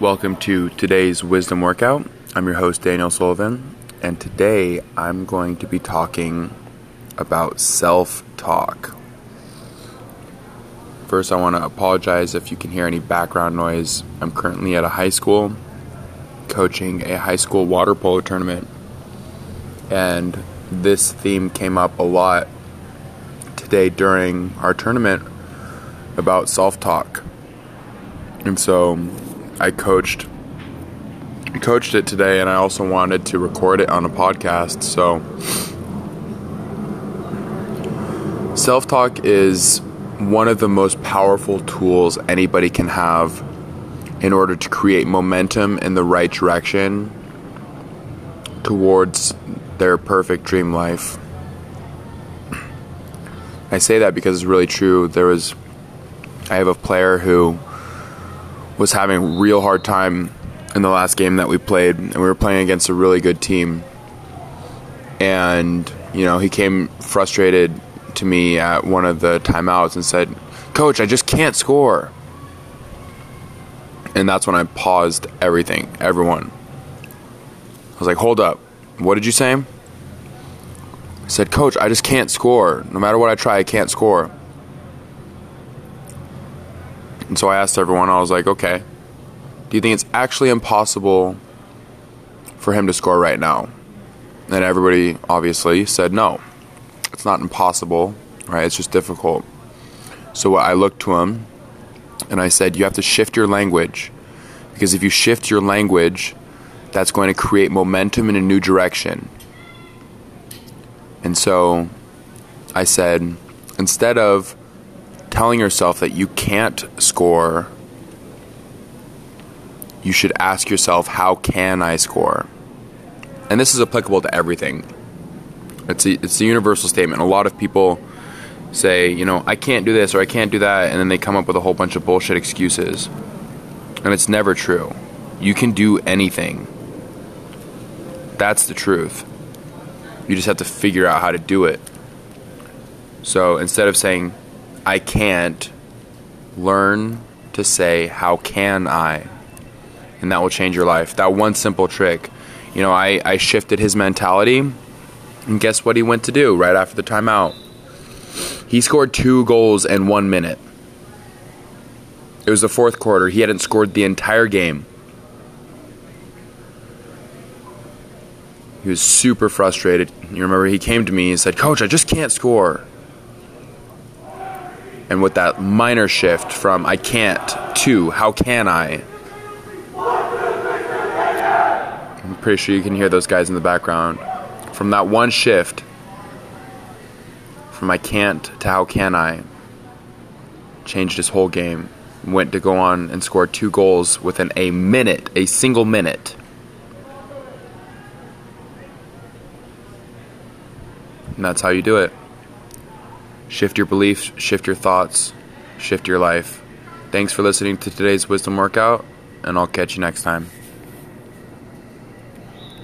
Welcome to today's Wisdom Workout. I'm your host, Daniel Sullivan, and today I'm going to be talking about self talk. First, I want to apologize if you can hear any background noise. I'm currently at a high school coaching a high school water polo tournament, and this theme came up a lot today during our tournament about self talk. And so I coached coached it today and I also wanted to record it on a podcast. So self-talk is one of the most powerful tools anybody can have in order to create momentum in the right direction towards their perfect dream life. I say that because it's really true. There was I have a player who was having a real hard time in the last game that we played, and we were playing against a really good team. And, you know, he came frustrated to me at one of the timeouts and said, Coach, I just can't score. And that's when I paused everything, everyone. I was like, hold up. What did you say? I said, Coach, I just can't score. No matter what I try, I can't score. And so I asked everyone, I was like, okay, do you think it's actually impossible for him to score right now? And everybody obviously said no. It's not impossible, right? It's just difficult. So I looked to him and I said, you have to shift your language. Because if you shift your language, that's going to create momentum in a new direction. And so I said, instead of telling yourself that you can't score, you should ask yourself, how can I score? And this is applicable to everything. It's a, it's a universal statement. A lot of people say, you know, I can't do this or I can't do that, and then they come up with a whole bunch of bullshit excuses. And it's never true. You can do anything. That's the truth. You just have to figure out how to do it. So instead of saying, I can't, learn to say, How can I? And that will change your life. That one simple trick. You know, I, I shifted his mentality, and guess what he went to do right after the timeout? He scored two goals in one minute. It was the fourth quarter. He hadn't scored the entire game. He was super frustrated. You remember he came to me and said, Coach, I just can't score and with that minor shift from I can't to how can I. I'm pretty sure you can hear those guys in the background. From that one shift, from I can't to how can I, changed his whole game. Went to go on and score two goals within a minute, a single minute. And that's how you do it. Shift your beliefs, shift your thoughts, shift your life. Thanks for listening to today's wisdom workout, and I'll catch you next time.